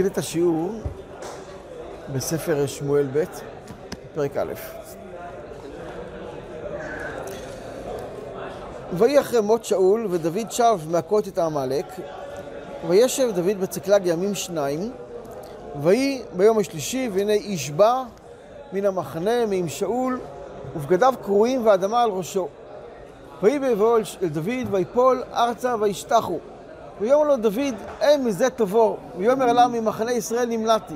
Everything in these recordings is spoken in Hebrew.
נתחיל את השיעור בספר שמואל ב', פרק א'. ויהי אחרי מות שאול, ודוד שב מהכות את העמלק, וישב דוד בצקלג ימים שניים, ויהי ביום השלישי, והנה איש בא מן המחנה, מעם שאול, ובגדיו קרועים ואדמה על ראשו. ויהי בבואו אל דוד, ויפול ארצה וישתחו. ויאמר לו דוד, אין מזה תבוא. ויאמר אליו, ממחנה ישראל נמלטתי.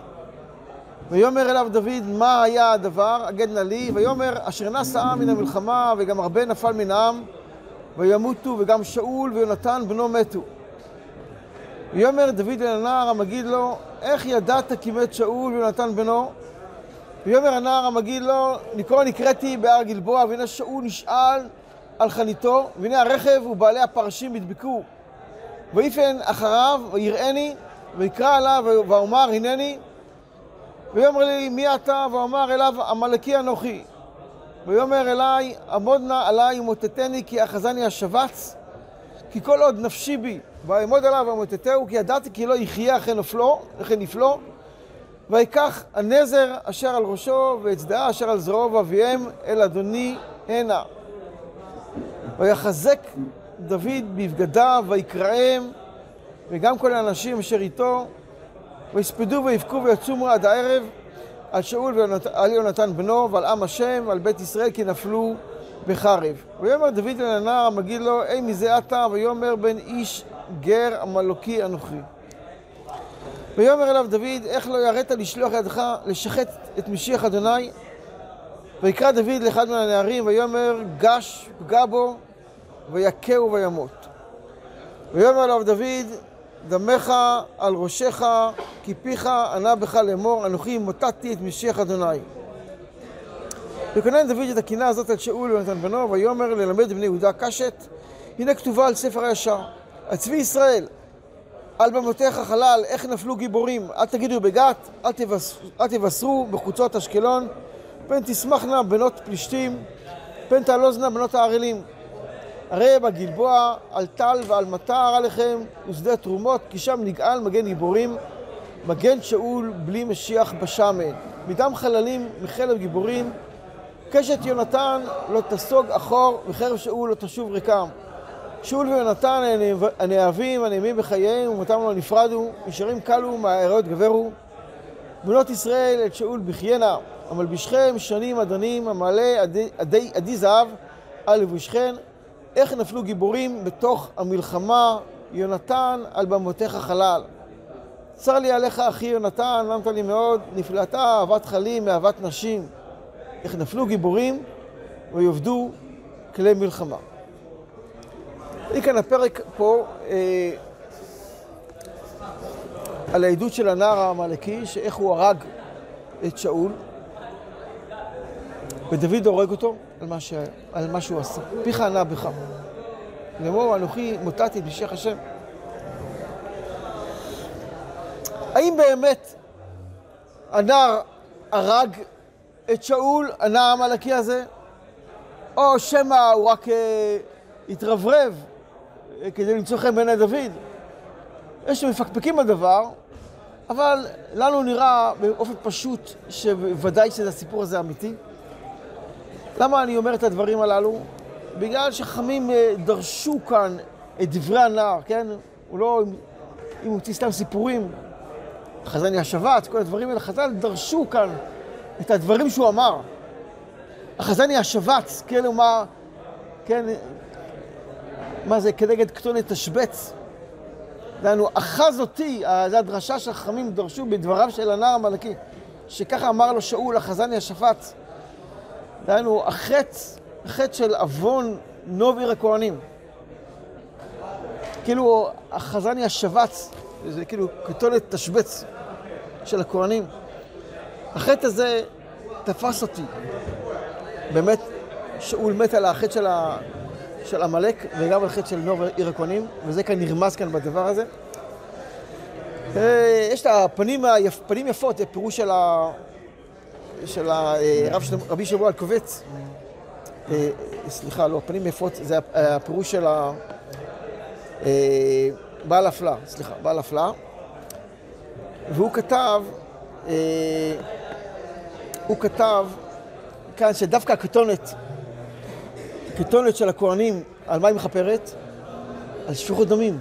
ויאמר אליו דוד, מה היה הדבר? אגד נא לי. ויאמר, אשר נס העם מן המלחמה, וגם הרבה נפל מן העם, וימותו, וגם שאול ויונתן בנו מתו. ויאמר דוד אל הנער המגיד לו, איך ידעת כי מת שאול ויונתן בנו? ויאמר הנער המגיד לו, נקרא נקראתי בהר גלבוע, והנה שאול נשאל על חניתו, והנה הרכב ובעלי הפרשים נדבקו. ויפן אחריו, ויראני, ויקרא עליו, ואומר, הנני. ויאמר לי, מי אתה? ואומר אליו, עמלקי אנוכי. ויאמר אליי, עמוד נא עליי ומוטטני, כי אחזני השבץ, כי כל עוד נפשי בי, ואעמוד עליו ומוטטהו, כי ידעתי כי לא יחיה אחרי נפלו, אחרי נפלו. ויקח הנזר אשר על ראשו, ואצדעה אשר על זרועו ואביהם, אל אדוני הנה. ויחזק דוד בבגדיו, ויקראם, וגם כל האנשים אשר איתו, ויספדו ויבכו ויצומו עד הערב על שאול ועל יונתן בנו, ועל עם השם, ועל בית ישראל, כי נפלו בחרב. ויאמר דוד אל הנער המגיד לו, אי מזה אתה, ויאמר בן איש גר עמלוקי אנוכי. ויאמר אליו דוד, איך לא יראת לשלוח ידך לשחט את משיח אדוני? ויקרא דוד לאחד מן הנערים, ויאמר גש פגע בו, ויכהו וימות. ויאמר אליו דוד, דמך על ראשך, כי פיך ענה בך לאמור, אנוכי מוטטתי את משיח אדוני. וכונן דוד את הקינה הזאת על שאול ונתן בנו, ויאמר ללמד בני יהודה קשת, הנה כתובה על ספר הישר. הצבי ישראל, על במותיך חלל, איך נפלו גיבורים, אל תגידו בגת, אל תבשרו בחוצות אשקלון, פן תשמחנה בנות פלישתים, פן תעלוזנה בנות הערלים. הרי בגלבוע על טל ועל מטר עליכם ושדה תרומות, כי שם נגאל מגן גיבורים, מגן שאול בלי משיח בשמן. מדם חללים מחלב גיבורים, קשת יונתן לא תסוג אחור, וחרב שאול לא תשוב ריקם. שאול ויונתן הנאהבים, הנעימים בחייהם, ומותם לא נפרדו, נשארים קלו, מהאריות גברו. בנות ישראל את שאול בחיינה, המלבישכם שנים אדנים, המעלה עדי, עדי, עדי זהב על לבושכן. איך נפלו גיבורים בתוך המלחמה, יונתן על במותיך חלל. צר לי עליך אחי יונתן, נמת לי מאוד, נפלאתה אהבת חלים מאהבת נשים. איך נפלו גיבורים ויאבדו כלי מלחמה. כאן הפרק פה אה, על העדות של הנער העמלקי, שאיך הוא הרג את שאול, ודוד הורג אותו על מה, ש... על מה שהוא עשה. פיך ענה בך. לאמור, אנוכי מוטטתי את משיח השם. האם באמת הנער הרג את שאול, הנער העמלקי הזה, או שמא הוא רק אה, התרברב אה, כדי למצוא חן בעיני דוד? יש שמפקפקים בדבר, אבל לנו נראה באופן פשוט שוודאי שזה הסיפור הזה אמיתי. למה אני אומר את הדברים הללו? בגלל שחכמים דרשו כאן את דברי הנער, כן? הוא לא, אם הוא הוציא סתם סיפורים, חזני השבץ, כל הדברים האלה, חז"ל דרשו כאן את הדברים שהוא אמר. החזני השבץ, כן, מה, כן, מה זה, כנגד כתונת תשבץ. דהיינו, אחז אותי, זו הדרשה שהחכמים דרשו בדבריו של הנער המלכי, שככה אמר לו שאול, החזני השפץ. דהיינו, החטא, החטא של עוון נוב עיר הכהנים. כאילו, החזני השבץ, זה כאילו כתונת תשבץ של הכהנים. החטא הזה תפס אותי. באמת, שאול מת על החטא של, ה... של עמלק וגם על החטא של נוב עיר הכהנים, וזה כאן נרמז כאן בדבר הזה. יש את הפנים היפ... פנים יפות, זה פירוש של, ה... של הרב של... רבי שבוע אלקובץ. סליחה, לא, פנים יפות, זה הפירוש של ה... בעל הפלא, סליחה, בעל הפלא. והוא כתב, אה, הוא כתב כאן שדווקא הכתונת, הכתונת של הכוהנים, על מה היא מכפרת? על שפיכות דמים.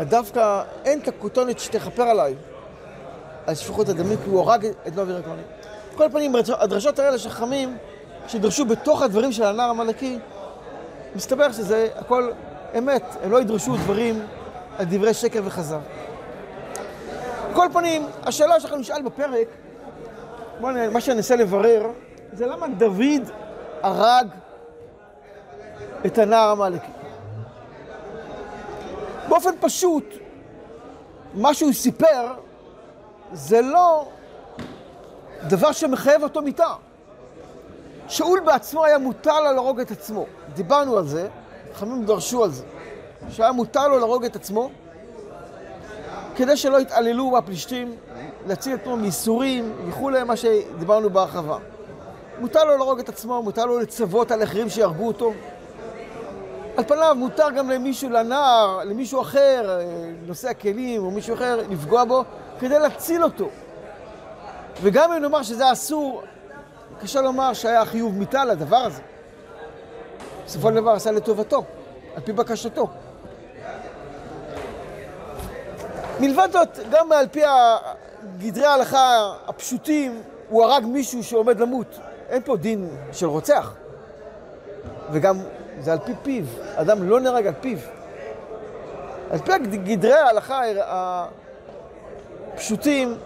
דווקא אין את הכותונת שתכפר עליי, על שפיכות הדמים, כי הוא הרג את בנו אביר הכהנים. כל פנים, הדרשות האלה של חכמים, שדרשו בתוך הדברים של הנער המלאקי, מסתבר שזה הכל אמת, הם לא ידרשו דברים על דברי שקר וכזב. כל פנים, השאלה שאנחנו נשאל בפרק, בואו נראה, מה שאני אנסה לברר, זה למה דוד הרג את הנער המלאקי. באופן פשוט, מה שהוא סיפר זה לא דבר שמחייב אותו מיתה. שאול בעצמו היה מוטל לו להרוג את עצמו. דיברנו על זה, חכמים דרשו על זה. שהיה מוטל לו להרוג את עצמו, כדי שלא יתעללו בפלישתים, להציל את עצמו מייסורים וכולי, מה שדיברנו בהרחבה. מוטל לו להרוג את עצמו, מוטל לו לצוות על אחרים שיהרגו אותו. על פניו מותר גם למישהו, לנער, למישהו אחר, נושא הכלים או מישהו אחר, לפגוע בו כדי להציל אותו. וגם אם נאמר שזה אסור, קשה לומר שהיה חיוב מיתה לדבר הזה. בסופו של דבר עשה לטובתו, על פי בקשתו. מלבד זאת, גם על פי גדרי ההלכה הפשוטים, הוא הרג מישהו שעומד למות. אין פה דין של רוצח. וגם זה על פי פיו. אדם לא נהרג על פיו. על פי גדרי ההלכה הפשוטים,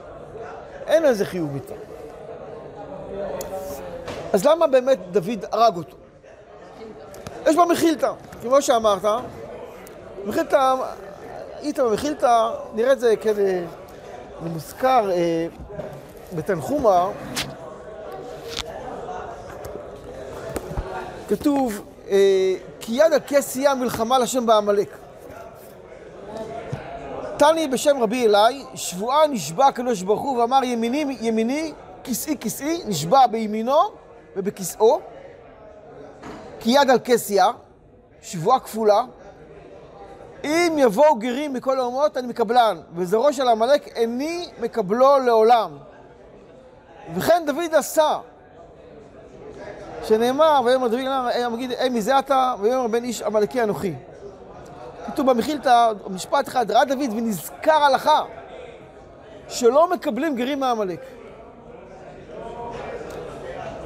אין על זה חיוב מיתה. אז למה באמת דוד הרג אותו? יש בה מחילתא, כמו שאמרת, מחילתא, איתמר מחילתא, נראה את זה כזה מוזכר אה, בתנחומה, כתוב, אה, כי יד על כס יהיה המלחמה לשם בעמלק. תני בשם רבי אלי, שבועה נשבע הקדוש ברוך הוא ואמר ימיני ימיני, כסאי כסאי, נשבע בימינו ובכסאו, כי יד על כסיה, שבועה כפולה, אם יבואו גרים מכל האומות אני מקבלן, וזרעו של עמלק איני מקבלו לעולם. וכן דוד עשה, שנאמר, ויאמר דוד מגיד, אי מזה אתה, ויאמר בן איש עמלקי אנוכי. כתוב במחילתא, משפט אחד, ראה דוד ונזכר הלכה, שלא מקבלים גרים מעמלק.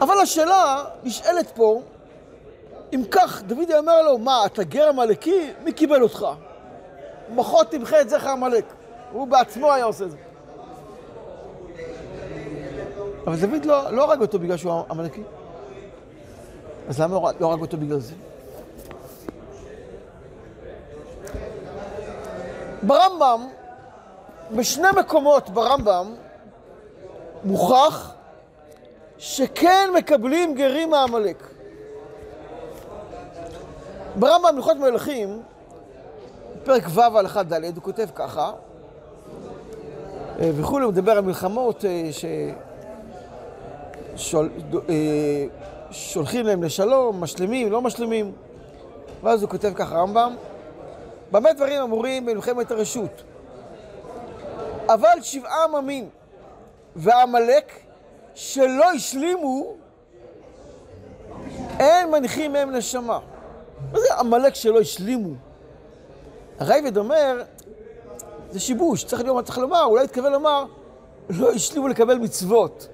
אבל השאלה נשאלת פה, אם כך, דוד אומר לו, מה, אתה גר עמלקי? מי קיבל אותך? מחות תמחה את זכר עמלק. הוא בעצמו היה עושה את זה. אבל דוד לא, לא הרג אותו בגלל שהוא עמלקי. אז למה לא הרג אותו בגלל זה? ברמב"ם, בשני מקומות ברמב"ם, מוכח שכן מקבלים גרים מעמלק. ברמב"ם, הלכות מלכים, פרק ו' הלכה ד', הוא כותב ככה, אה, וכולי, הוא מדבר על מלחמות אה, ש... שול... אה, להם לשלום, משלימים, לא משלימים. ואז הוא כותב ככה, רמב"ם, במה דברים אמורים במלחמת הרשות? אבל שבעה עממים ועמלק שלא השלימו, אין מניחים מהם נשמה. מה זה עמלק שלא השלימו? הרייבד אומר, זה שיבוש, צריך, לומר, צריך לומר, אולי התכוון לומר, לא השלימו לקבל מצוות.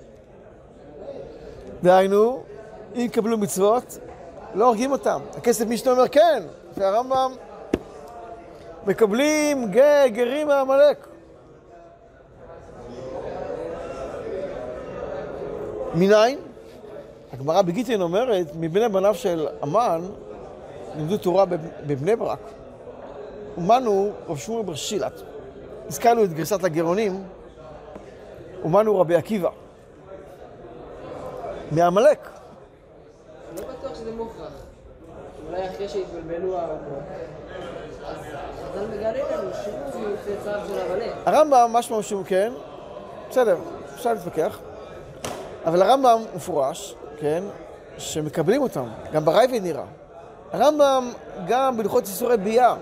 דהיינו, אם יקבלו מצוות, לא הורגים אותם. הכסף משנה אומר כן, והרמב"ם מקבלים גרים מעמלק. מניין? הגמרא בגיטין אומרת, מבני בניו של המן לימדו תורה בבני ברק. אומנו רב שמואל בר שילת. הזכרנו את גרסת הגאונים, אומנו רבי עקיבא. מעמלק. לא בטוח שזה מוכרח. אולי אחרי שהתבלבלו האומות. הרמב"ם, משמע שהוא כן, בסדר, אפשר להתווכח. אבל הרמב"ם מפורש, כן, שמקבלים אותם, גם בראב"ד נראה. הרמב"ם, גם בהלכות איסורי ביאה,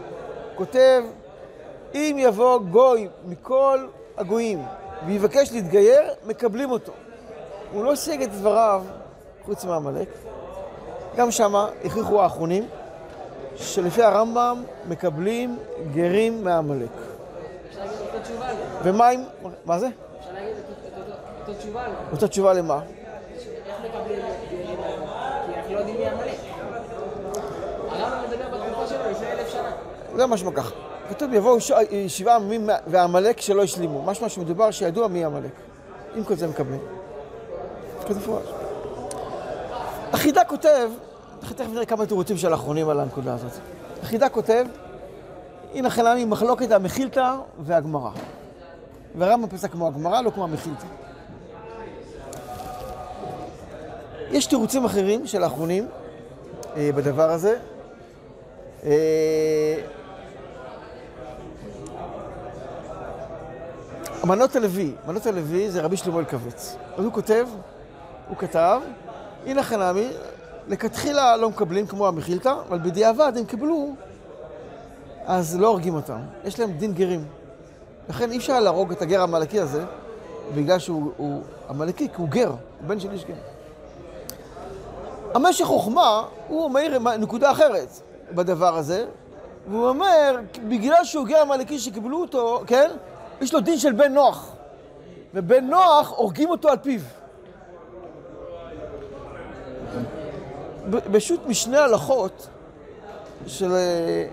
כותב, אם יבוא גוי מכל הגויים ויבקש להתגייר, מקבלים אותו. הוא לא סייג את דבריו חוץ מעמלק. גם שמה הכריחו האחרונים שלפי הרמב"ם מקבלים גרים מעמלק. ומה אם... מה זה? אפשר להגיד. אותה תשובה למה? איך מקבלים גרים? כי אנחנו לא יודעים מי עמלק. הרמב"ם מדבר בתקופה שלו לפני אלף שנה. זה משמע ככה. כתוב יבואו שבעה עמים ועמלק שלא השלימו. משמע שמדובר שידוע מי עמלק. עם כל זה מקבלים. כתוב מפורש. החידה כותב, תכף נראה כמה תירוצים של האחרונים על הנקודה הזאת. החידה כותב, הנה חינמי מחלוקת המחילתא והגמרא. והרמב"ם פסק כמו הגמרא, לא כמו המחילתא. יש תירוצים אחרים של האחרונים אה, בדבר הזה. אה, אמנות הלוי, אמנות הלוי זה רבי שלמה אלקבץ. אז הוא כותב, הוא כתב, הנה חנמי, לכתחילה לא מקבלים כמו המחילתא, אבל בדיעבד הם קיבלו, אז לא הורגים אותם. יש להם דין גרים. לכן אי אפשר להרוג את הגר העמלקי הזה, בגלל שהוא הוא עמלקי, כי הוא גר, הוא בן של איש גר. המשך חוכמה, הוא מאיר נקודה אחרת בדבר הזה, והוא אומר, בגלל שהוא גר עמלקי שקיבלו אותו, כן? יש לו דין של בן נוח. ובן נוח, הורגים אותו על פיו. בשו"ת משנה הלכות של אה,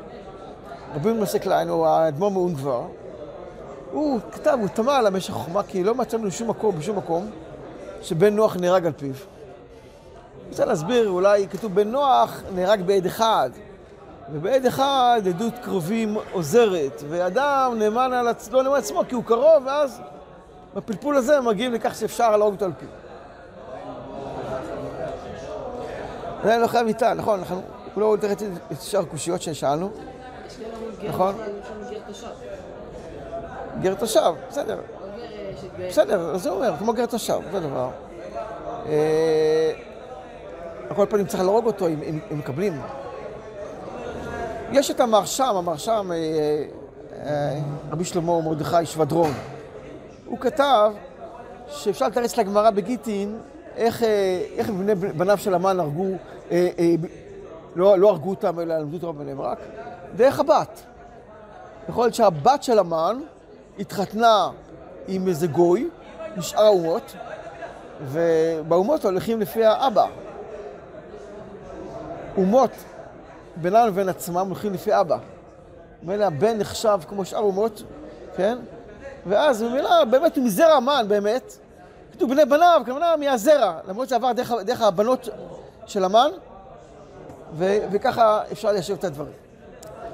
רבי מנסה קליין, או האדמו"ר מאונגבר, הוא כתב, הוא תמה על המשך חוכמה, כי לא מצאנו שום מקום, בשום מקום, שבן נוח נהרג על פיו. אני רוצה להסביר, אולי כתוב בן נוח נהרג בעד אחד, ובעד אחד עדות קרובים עוזרת, ואדם נאמן על עצ... לא נאמן על עצמו כי הוא קרוב, ואז בפלפול הזה מגיעים לכך שאפשר להרוג אותו על פיו. זה לא חייב איתה, נכון, אנחנו לא נתראה את שאר הקושיות ששאלנו. נכון. גר תושב. בסדר, לא אה. בסדר, זה אומר, כמו גר תושב, זה דבר. אה, על כל פנים צריך להרוג אותו אם, מקבלים. יש את המרשם, המרשם, אה, אה, רבי שלמה מרדכי שבדרון. הוא כתב שאפשר לתרץ לגמרא בגיטין איך, אה, איך בני בניו של המן הרגו, אה, אה, לא, לא הרגו אותם אלא למדו אותם בבני ברק, דרך הבת. יכול להיות שהבת של המן התחתנה עם איזה גוי משאר האומות, ובאומות הולכים לפי האבא. אומות בינם לבין עצמם הולכים לפי אבא. ממילא הבן נחשב כמו שאר אומות, כן? ואז ממילא באמת הוא מזרע המן, באמת. כתוב בני בניו, הכוונה מהזרע, למרות שעבר דרך, דרך הבנות של המן, ו, וככה אפשר ליישב את הדברים.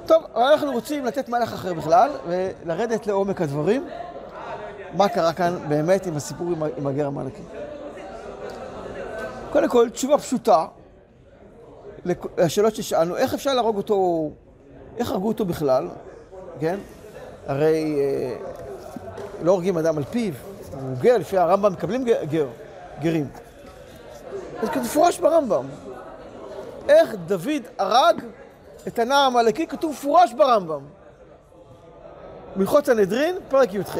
טוב, אבל אנחנו רוצים לתת מהלך אחר בכלל, ולרדת לעומק הדברים. מה קרה כאן באמת עם הסיפור עם, עם הגר המענקים. קודם כל, תשובה פשוטה לשאלות ששאלנו, איך אפשר להרוג אותו, איך הרגו אותו בכלל, כן? הרי אה, לא הורגים אדם על פיו, הוא גר, לפי הרמב"ם מקבלים גר גרים. אז כמפורש ברמב"ם. איך דוד הרג את הנער העמלקי, כתוב מפורש ברמב"ם. מלכות סנהדרין, פרק י"ח.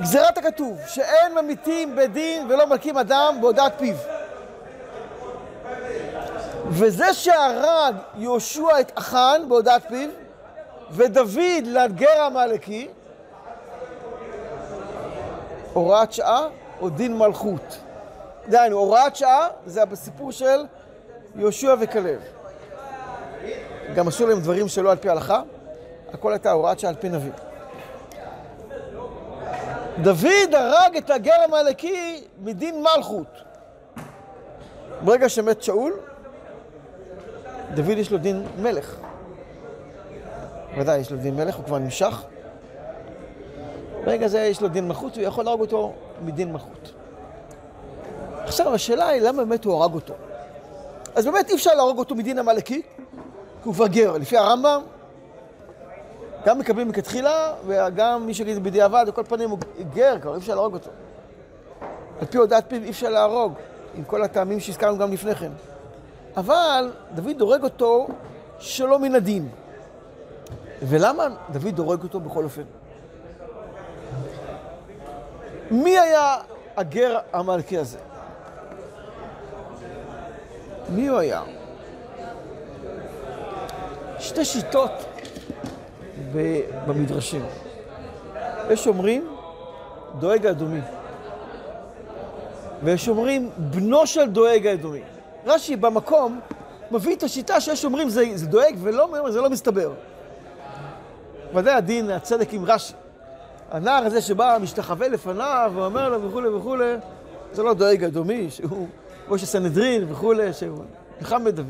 גזירת הכתוב, שאין ממיתים בדין ולא מלקים אדם בהודעת פיו. וזה שהרג יהושע את אחן בהודעת פיו, ודוד לגר העמלקי, הוראת שעה או דין מלכות. דהיינו, הוראת שעה זה בסיפור של יהושע וכלב. גם עשו להם דברים שלא על פי ההלכה, הכל הייתה הוראת שעה על פי נביא. דוד הרג את הגר העמלקי מדין מלכות. ברגע שמת שאול, דוד יש לו דין מלך. ודאי, יש לו דין מלך, הוא כבר נמשך. ברגע זה יש לו דין מלכות, הוא יכול להרוג אותו מדין מלכות. עכשיו, השאלה היא, למה באמת הוא הרג אותו? אז באמת אי אפשר להרוג אותו מדין עמלקי, כי הוא כבר גר. לפי הרמב"ם, גם מקבלים מכתחילה, וגם מי שיגיד בדיעבד, על כל פנים הוא גר, כבר אי אפשר להרוג אותו. על פי הודעת פיו אי אפשר להרוג, עם כל הטעמים שהזכרנו גם לפני כן. אבל דוד הורג אותו שלא מן הדין. ולמה דוד הורג אותו בכל אופן? מי היה הגר העמלקי הזה? מי הוא היה? שתי שיטות במדרשים. יש אומרים דואג האדומי, ויש אומרים בנו של דואג האדומי. רש"י במקום מביא את השיטה שיש אומרים זה, זה דואג ולא, זה לא מסתבר. ודאי הדין, הצדק עם רש"י. הנער הזה שבא, משתחווה לפניו, ואומר לו וכולי וכולי, זה לא דואג אדומי, שהוא ראש הסנהדרין וכולי, שהוא נלחם בדוד.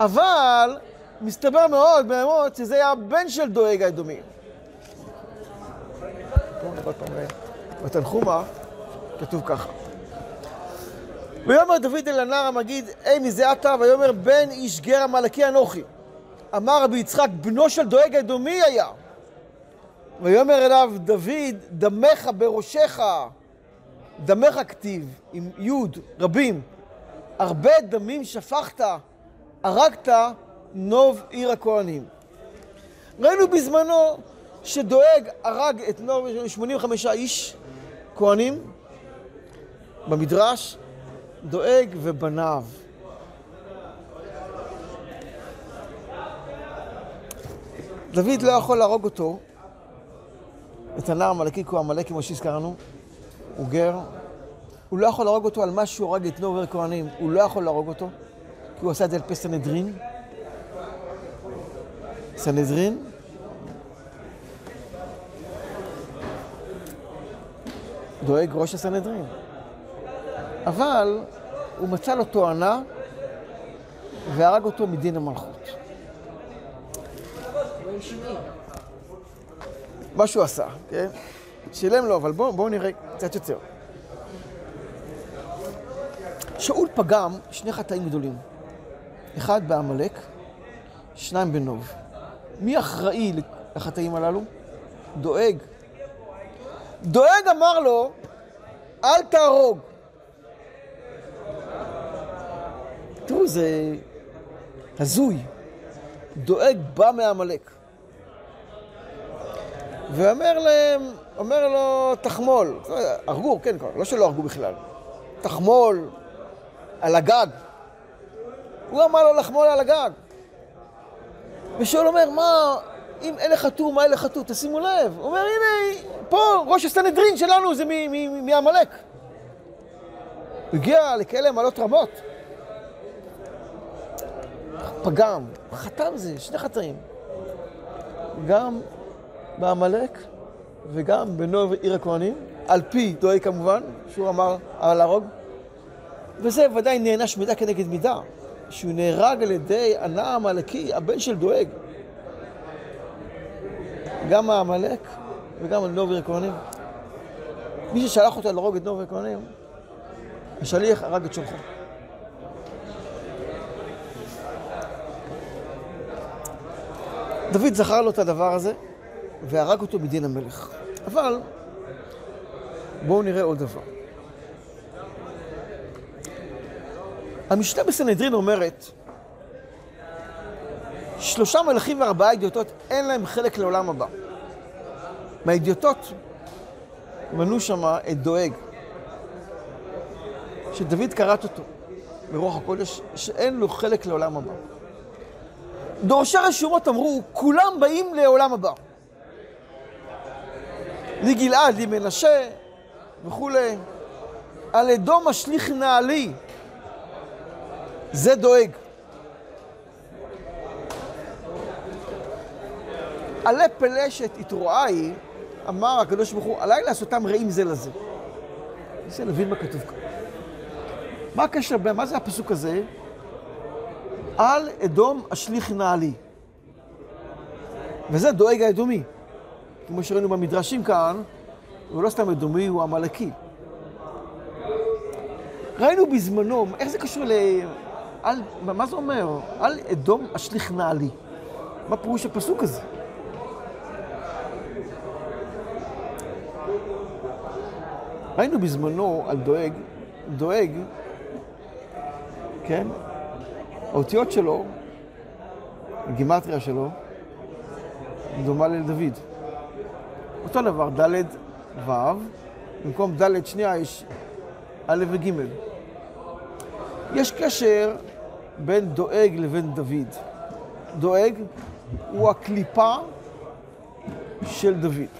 אבל מסתבר מאוד מאוד שזה היה הבן של דואג האדומי. בתנחומה כתוב ככה. ויאמר דוד אל הנער המגיד, היי מזה אתה, ויאמר בן איש גר עמלקי אנוכי. אמר רבי יצחק, בנו של דואג האדומי היה. ויאמר אליו דוד, דמך בראשך, דמך כתיב, עם יוד, רבים. הרבה דמים שפכת, הרגת נוב עיר הכהנים. ראינו בזמנו שדואג הרג את נוב 85 איש, כהנים, במדרש, דואג ובניו. דוד לא יכול להרוג אותו, את הנער עמלקי, הוא עמלק, כמו שהזכרנו, הוא גר. הוא לא יכול להרוג אותו על מה שהוא הרג את נובר כהנים, הוא לא יכול להרוג אותו, כי הוא עשה את זה על פי סנהדרין. סנהדרין. דואג ראש הסנהדרין. אבל הוא מצא לו תואנה והרג אותו מדין המלכות. מה שהוא עשה, כן? שילם לו, אבל בואו בוא נראה קצת יותר. שאול פגם שני חטאים גדולים. אחד בעמלק, שניים בנוב. מי אחראי לחטאים הללו? דואג. דואג אמר לו, אל תהרוג. תראו, זה הזוי. דואג בא מעמלק. ואומר להם, אומר לו, תחמול. הרגו, כן, לא שלא הרגו בכלל. תחמול על הגג. הוא אמר לו לחמול על הגג. ושאול אומר, מה, אם אין לך טור, מה אין לך טור? תשימו לב. הוא אומר, הנה, פה ראש הסנהדרין שלנו זה מעמלק. הוא הגיע לכאלה מעלות רמות. פגם, חתם זה, שני חטאים. גם בעמלק וגם בנוב עיר הכהנים, על פי דואג כמובן, שהוא אמר על להרוג. וזה ודאי נענש מידה כנגד מידה, שהוא נהרג על ידי הנער העמלקי, הבן של דואג. גם העמלק וגם על נוב עיר הכהנים. מי ששלח אותו להרוג את נוב עיר הכהנים, השליח הרג את שולחו. דוד זכר לו את הדבר הזה, והרג אותו מדין המלך. אבל בואו נראה עוד דבר. המשנה בסנהדרין אומרת, שלושה מלכים וארבעה אידיוטות אין להם חלק לעולם הבא. מהאידיוטות מנו שם את דואג, שדוד קראת אותו ברוח הקודש, שאין לו חלק לעולם הבא. דורשי רשומות אמרו, כולם באים לעולם הבא. לגלעד, למנשה וכולי. על אדום משליך נעלי. זה דואג. עלי פלשת יתרועי, אמר הקדוש ברוך הוא, עליי לעשותם רעים זה לזה. אני רוצה להבין מה כתוב כאן. מה הקשר מה זה הפסוק הזה? על אדום אשליך נעלי. וזה דואג האדומי. כמו שראינו במדרשים כאן, הוא לא סתם אדומי, הוא עמלקי. ראינו בזמנו, איך זה קשור ל... על, מה זה אומר? על אדום אשליך נעלי. מה פירוש הפסוק הזה? ראינו בזמנו על דואג, דואג, כן? האותיות שלו, הגימטריה שלו, דומה לדוד. אותו דבר, ד' ו', במקום ד' שנייה יש א' וג'. יש קשר בין דואג לבין דוד. דואג הוא הקליפה של דוד.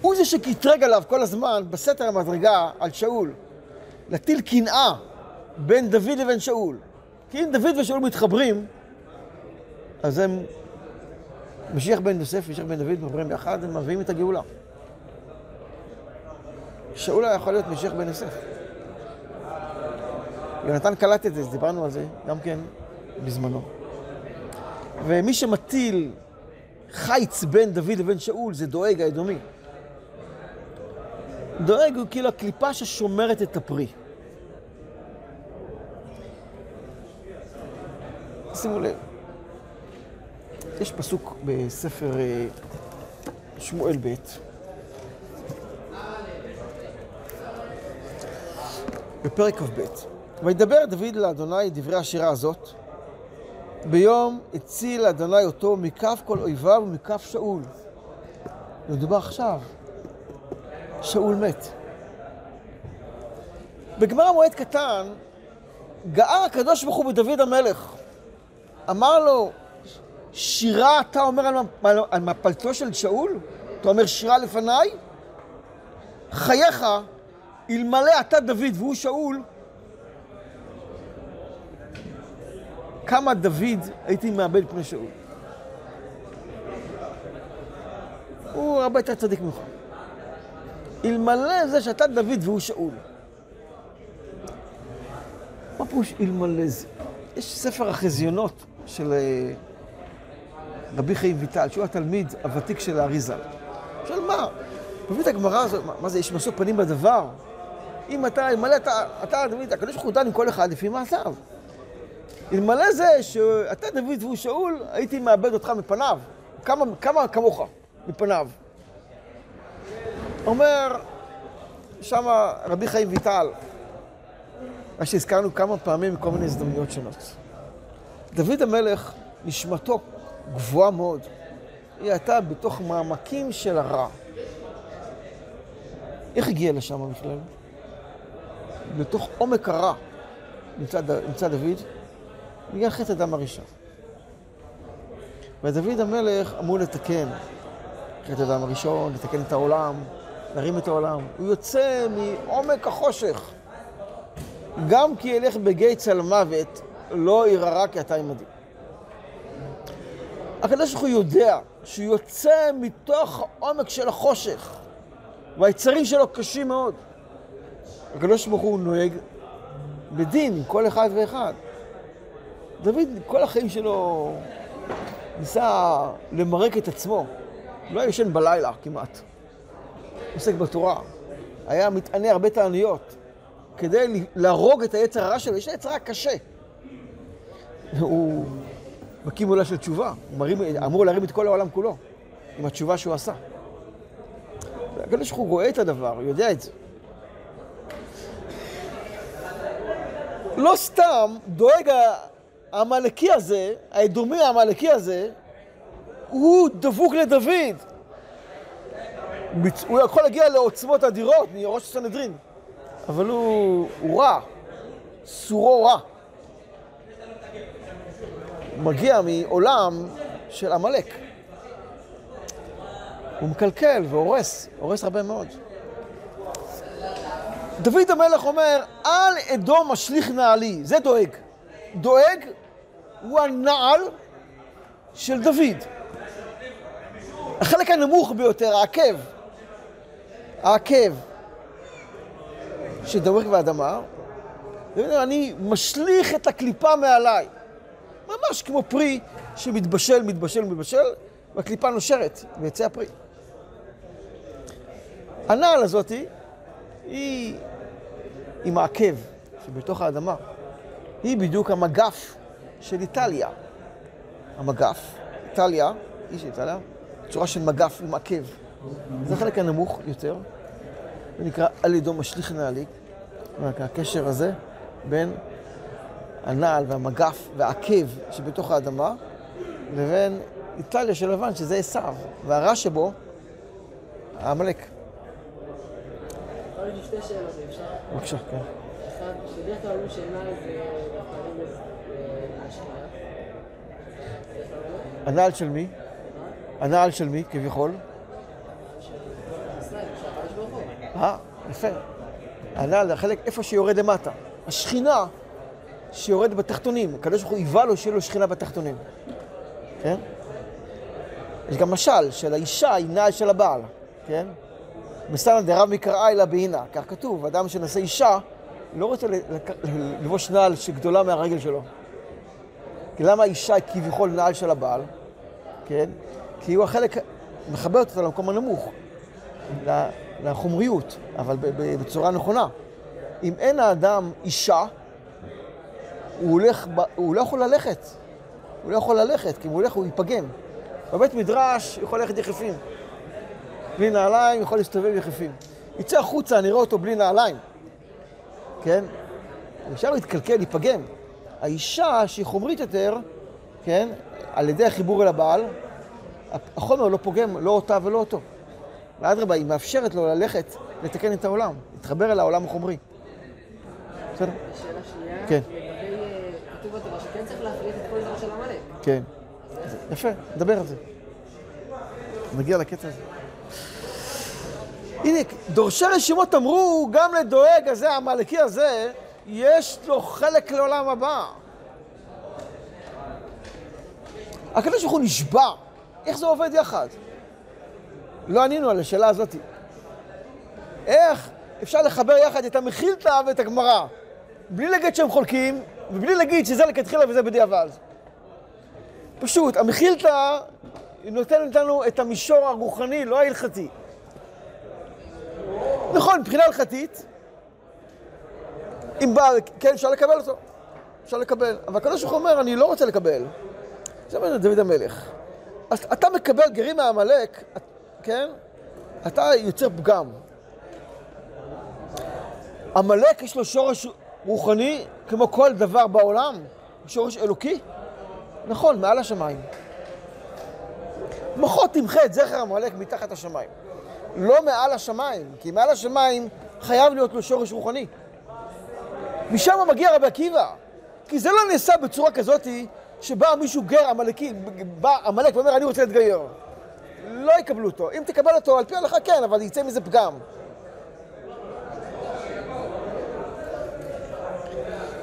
הוא זה שקטרג עליו כל הזמן בסתר המדרגה על שאול, להטיל קנאה בין דוד לבין שאול. כי אם דוד ושאול מתחברים, אז הם, משיח בן יוסף ומשיח בן דוד מחברים ביחד, הם מביאים את הגאולה. שאול היה יכול להיות משיח בן יוסף. יונתן קלט את זה, דיברנו על זה גם כן בזמנו. ומי שמטיל חיץ בין דוד לבין שאול זה דואג האדומי. דואג הוא כאילו הקליפה ששומרת את הפרי. שימו לב, יש פסוק בספר אה, שמואל ב', בפרק כ"ב, וידבר דוד לאדוני דברי השירה הזאת, ביום הציל אדוני אותו מכף כל אויביו ומכף שאול. מדובר עכשיו, שאול מת. בגמר המועד קטן, גאה הקדוש ברוך הוא בדוד המלך. אמר לו, שירה אתה אומר על, על, על מפלתו של שאול? אתה אומר שירה לפניי? חייך, אלמלא אתה דוד והוא שאול, כמה דוד הייתי מאבד פני שאול. הוא הרבה יותר צדיק ממך. אלמלא זה שאתה דוד והוא שאול. מה פירוש אלמלא זה? יש ספר החזיונות של אה, רבי חיים ויטל, שהוא התלמיד הוותיק של האריזה. שואל מה? מביא את הגמרא הזאת, מה, מה זה, יש משוא פנים בדבר? אם אתה, אלמלא אתה, אתה, דוד, הקדוש ברוך הוא דן עם כל אחד לפי מעשיו. אלמלא זה שאתה דוד והוא שאול, הייתי מאבד אותך מפניו. כמה, כמה כמוך מפניו. אומר שם רבי חיים ויטל, מה שהזכרנו כמה פעמים מכל מיני הזדמנויות שונות. דוד המלך, נשמתו גבוהה מאוד. היא הייתה בתוך מעמקים של הרע. איך הגיע לשם בכלל? בתוך עומק הרע נמצא, דוד, בגלל חטא הדם הראשון. ודוד המלך אמור לתקן חטא הדם הראשון, לתקן את העולם, להרים את העולם. הוא יוצא מעומק החושך. גם כי ילך בגיא צל מוות, לא יראה כי אתה עמדי. הקדוש ברוך הוא יודע שהוא יוצא מתוך העומק של החושך, והיצרים שלו קשים מאוד. הקדוש ברוך הוא נוהג בדין עם כל אחד ואחד. דוד, כל החיים שלו ניסה למרק את עצמו. לא היה ישן בלילה כמעט. עוסק בתורה. היה מתענה הרבה תעניות כדי להרוג את היצר הרע שלו. יש יצר רע קשה. הוא מקים עולה של תשובה. הוא מרים, אמור להרים את כל העולם כולו עם התשובה שהוא עשה. הקדוש ברוך הוא רואה את הדבר, הוא יודע את זה. לא סתם דואג העמלקי הזה, האדומי העמלקי הזה, הוא דבוק לדוד. הוא יכול להגיע לעוצמות אדירות מראש הסנהדרין, אבל הוא, הוא רע, סורו רע. מגיע מעולם של עמלק. הוא מקלקל והורס, הורס הרבה מאוד. דוד המלך אומר, על אדום משליך נעלי, זה דואג. דואג הוא הנעל של דוד. החלק הנמוך ביותר, העקב, העקב שדורך באדמה, אני משליך את הקליפה מעליי. ממש כמו פרי שמתבשל, מתבשל, מתבשל, והקליפה נושרת, ויצא הפרי. הנעל הזאתי היא עם העקב שבתוך האדמה. היא בדיוק המגף של איטליה. המגף, איטליה, איש איטליה, צורה של מגף עם עקב. זה החלק הנמוך יותר, זה נקרא על ידו משליך נעלי, הקשר הזה בין הנעל והמגף והעקב שבתוך האדמה, לבין איטליה של לבן, שזה עשיו, והרע שבו, העמלק. יש לי שתי שאלות, אם אפשר. בבקשה, כן. אחד, בדרך כלל אומרים שעיניים זה רמז אה, כלל אומרים. הנעל של מי? הנעל של מי, כביכול? אה, יפה. הנעל החלק איפה שיורד למטה. השכינה שיורדת בתחתונים. הקדוש ברוך הוא היווה לו שיהיה לו שכינה בתחתונים. כן? יש גם משל של האישה היא נעל של הבעל, כן? מסלן דרב מקראי לה בהינה, כך כתוב, אדם שנשא אישה לא רוצה ללבוש נעל שגדולה מהרגל שלו. כי למה האישה היא כביכול נעל של הבעל? כן? כי הוא החלק, מחברת אותו למקום הנמוך. לחומריות, אבל בצורה נכונה. אם אין האדם אישה, הוא, הולך, הוא לא יכול ללכת. הוא לא יכול ללכת, כי אם הוא הולך הוא ייפגם. בבית מדרש הוא יכול ללכת יחפים. בלי נעליים, יכול להסתובב יחפים. יצא החוצה, נראה אותו בלי נעליים. כן? אפשר להתקלקל, להיפגם. האישה שהיא חומרית יותר, כן? על ידי החיבור אל הבעל, החומר לא פוגם, לא אותה ולא אותו. ואדרבה, היא מאפשרת לו ללכת לתקן את העולם, להתחבר אל העולם החומרי. בסדר? שאלה שנייה, כן. שכן צריך להפריט את כל דבר של עמלק. כן. יפה, נדבר על זה. נגיע לקטע הזה. הנה, דורשי רשימות אמרו, גם לדואג הזה, העמלקי הזה, יש לו חלק לעולם הבא. הקדוש ברוך הוא נשבע. איך זה עובד יחד? לא ענינו על השאלה הזאת. איך אפשר לחבר יחד את המחילתא ואת הגמרא, בלי להגיד שהם חולקים, ובלי להגיד שזה לכתחילה וזה בדיעבד. פשוט, המחילתא נותנת לנו את המישור הרוחני, לא ההלכתי. נכון, מבחינה הלכתית, אם בא, כן, אפשר לקבל אותו. אפשר לקבל. אבל הקדוש ברוך הוא אומר, אני לא רוצה לקבל. זה אומר דוד המלך. אז אתה מקבל גרים מעמלק, כן? אתה יוצר פגם. עמלק יש לו שורש רוחני כמו כל דבר בעולם, שורש אלוקי. נכון, מעל השמיים. מחות תמחה את זכר עמלק מתחת השמיים. לא מעל השמיים, כי מעל השמיים חייב להיות לו שורש רוחני. משם מגיע רבי עקיבא. כי זה לא נעשה בצורה כזאת שבא מישהו גר עמלקי, בא עמלק ואומר אני רוצה להתגייר. לא יקבלו אותו. אם תקבל אותו על פי ההלכה כן, אבל יצא מזה פגם.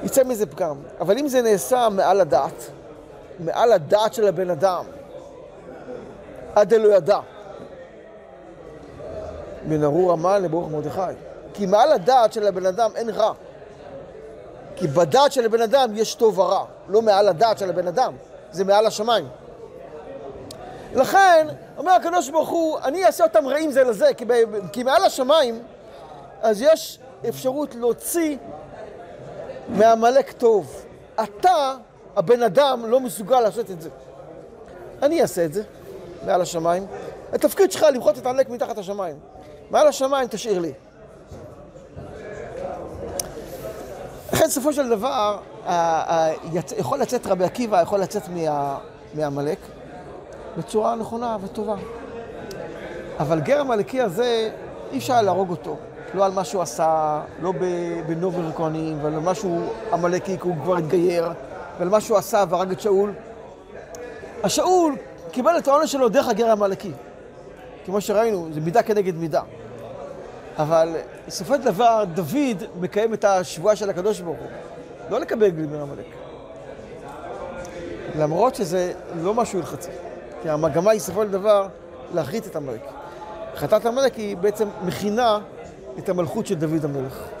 יצא מזה פגם. אבל אם זה נעשה מעל הדעת, מעל הדעת של הבן אדם, עד דלא ידע. בין ארור המן לברוך מרדכי. כי מעל הדעת של הבן אדם אין רע. כי בדעת של הבן אדם יש טוב ורע, לא מעל הדעת של הבן אדם, זה מעל השמיים. לכן, אומר הקדוש ברוך הוא, אני אעשה אותם רעים זה לזה, כי, ב, כי מעל השמיים, אז יש אפשרות להוציא מעמלק טוב. אתה, הבן אדם, לא מסוגל לעשות את זה. אני אעשה את זה, מעל השמיים. התפקיד שלך למחות את העמלק מתחת השמיים. מעל השמיים תשאיר לי. לכן בסופו של דבר, יכול לצאת רבי עקיבא, יכול לצאת מעמלק בצורה נכונה וטובה. אבל גר עמלקי הזה, אי אפשר להרוג אותו. לא על מה שהוא עשה, לא בנובר כהנים, ולא משהו עמלקי, כי הוא כבר התגייר, ועל מה שהוא עשה והרג את שאול. השאול קיבל את העונש שלו דרך הגר העמלקי. כמו שראינו, זה מידה כנגד מידה. אבל בסופו של דבר, דוד מקיים את השבועה של הקדוש ברוך הוא. לא לקבל גלימר עמלק. למרות שזה לא משהו הלחצי. כי המגמה היא בסופו של דבר להחריט את עמלק. חטאת עמלק היא בעצם מכינה את המלכות של דוד המלך.